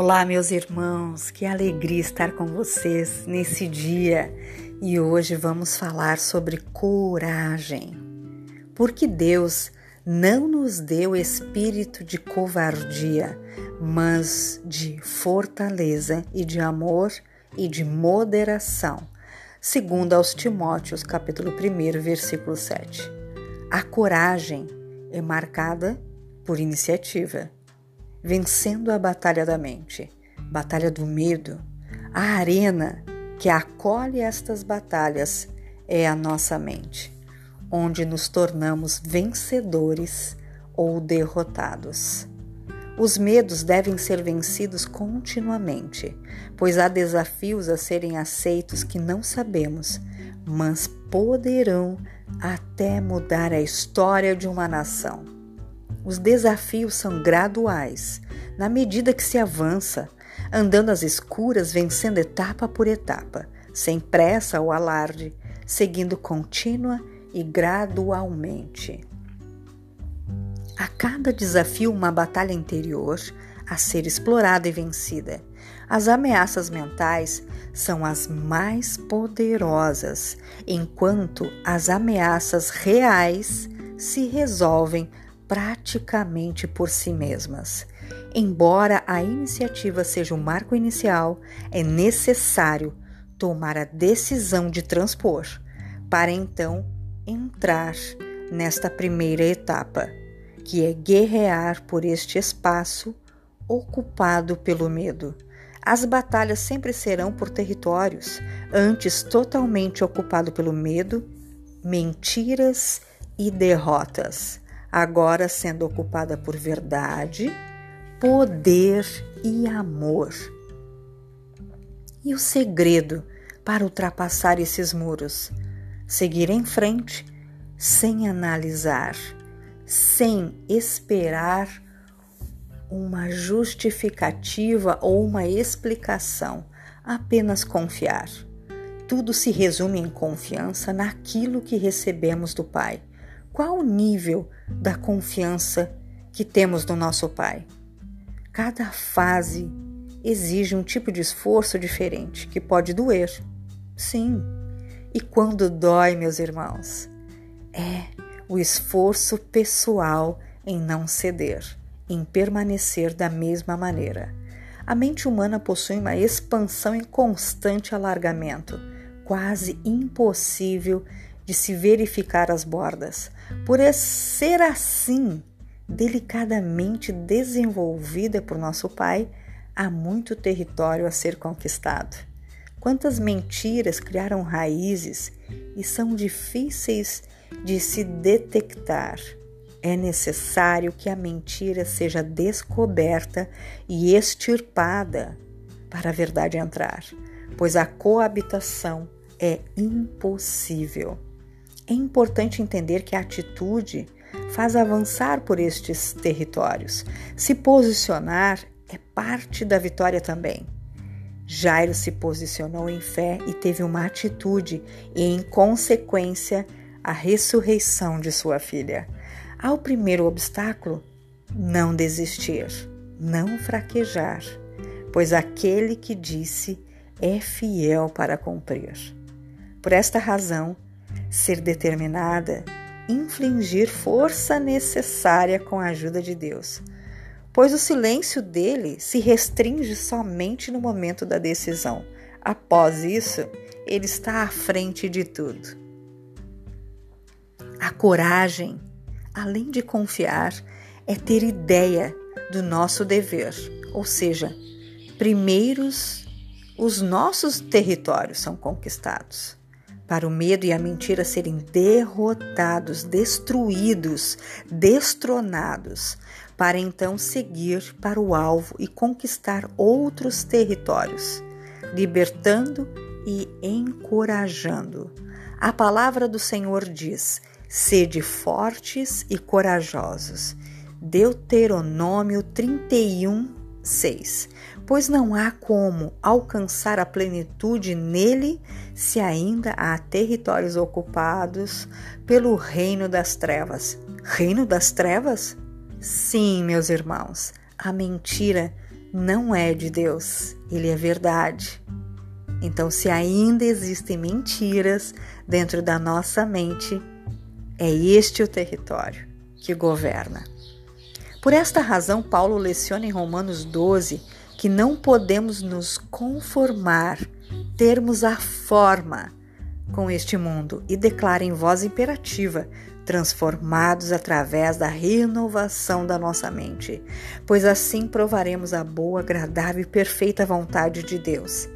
Olá, meus irmãos, que alegria estar com vocês nesse dia e hoje vamos falar sobre coragem. Porque Deus não nos deu espírito de covardia, mas de fortaleza e de amor e de moderação. Segundo aos Timóteos, capítulo 1, versículo 7. A coragem é marcada por iniciativa vencendo a batalha da mente, batalha do medo. A arena que acolhe estas batalhas é a nossa mente, onde nos tornamos vencedores ou derrotados. Os medos devem ser vencidos continuamente, pois há desafios a serem aceitos que não sabemos, mas poderão até mudar a história de uma nação. Os desafios são graduais, na medida que se avança, andando às escuras, vencendo etapa por etapa, sem pressa ou alarde, seguindo contínua e gradualmente. A cada desafio, uma batalha interior a ser explorada e vencida. As ameaças mentais são as mais poderosas, enquanto as ameaças reais se resolvem praticamente por si mesmas. Embora a iniciativa seja o marco inicial, é necessário tomar a decisão de transpor, para então entrar nesta primeira etapa, que é guerrear por este espaço ocupado pelo medo. As batalhas sempre serão por territórios, antes totalmente ocupado pelo medo, mentiras e derrotas agora sendo ocupada por verdade, poder e amor. E o segredo para ultrapassar esses muros? Seguir em frente, sem analisar, sem esperar uma justificativa ou uma explicação, apenas confiar. Tudo se resume em confiança naquilo que recebemos do Pai qual o nível da confiança que temos no nosso Pai? Cada fase exige um tipo de esforço diferente que pode doer. Sim. E quando dói, meus irmãos, é o esforço pessoal em não ceder, em permanecer da mesma maneira. A mente humana possui uma expansão em constante alargamento, quase impossível de se verificar as bordas. Por ser assim, delicadamente desenvolvida por nosso Pai, há muito território a ser conquistado. Quantas mentiras criaram raízes e são difíceis de se detectar. É necessário que a mentira seja descoberta e extirpada para a verdade entrar, pois a coabitação é impossível. É importante entender que a atitude faz avançar por estes territórios. Se posicionar é parte da vitória também. Jairo se posicionou em fé e teve uma atitude, e, em consequência, a ressurreição de sua filha. Ao primeiro obstáculo, não desistir, não fraquejar, pois aquele que disse é fiel para cumprir. Por esta razão, ser determinada, infligir força necessária com a ajuda de Deus, pois o silêncio dele se restringe somente no momento da decisão. Após isso, ele está à frente de tudo. A coragem, além de confiar, é ter ideia do nosso dever, ou seja, primeiros os nossos territórios são conquistados para o medo e a mentira serem derrotados, destruídos, destronados, para então seguir para o alvo e conquistar outros territórios, libertando e encorajando. A palavra do Senhor diz: sede fortes e corajosos. Deuteronômio 31, 6 pois não há como alcançar a plenitude nele se ainda há territórios ocupados pelo reino das trevas. Reino das trevas? Sim, meus irmãos, a mentira não é de Deus, ele é verdade. Então, se ainda existem mentiras dentro da nossa mente, é este o território que governa. Por esta razão, Paulo leciona em Romanos 12 que não podemos nos conformar, termos a forma com este mundo e declara em voz imperativa: transformados através da renovação da nossa mente, pois assim provaremos a boa, agradável e perfeita vontade de Deus.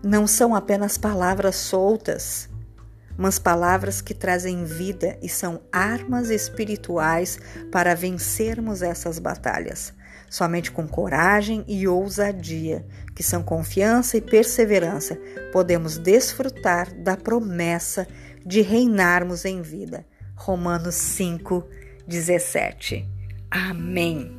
Não são apenas palavras soltas, mas palavras que trazem vida e são armas espirituais para vencermos essas batalhas. Somente com coragem e ousadia, que são confiança e perseverança, podemos desfrutar da promessa de reinarmos em vida. Romanos 5, 17. Amém.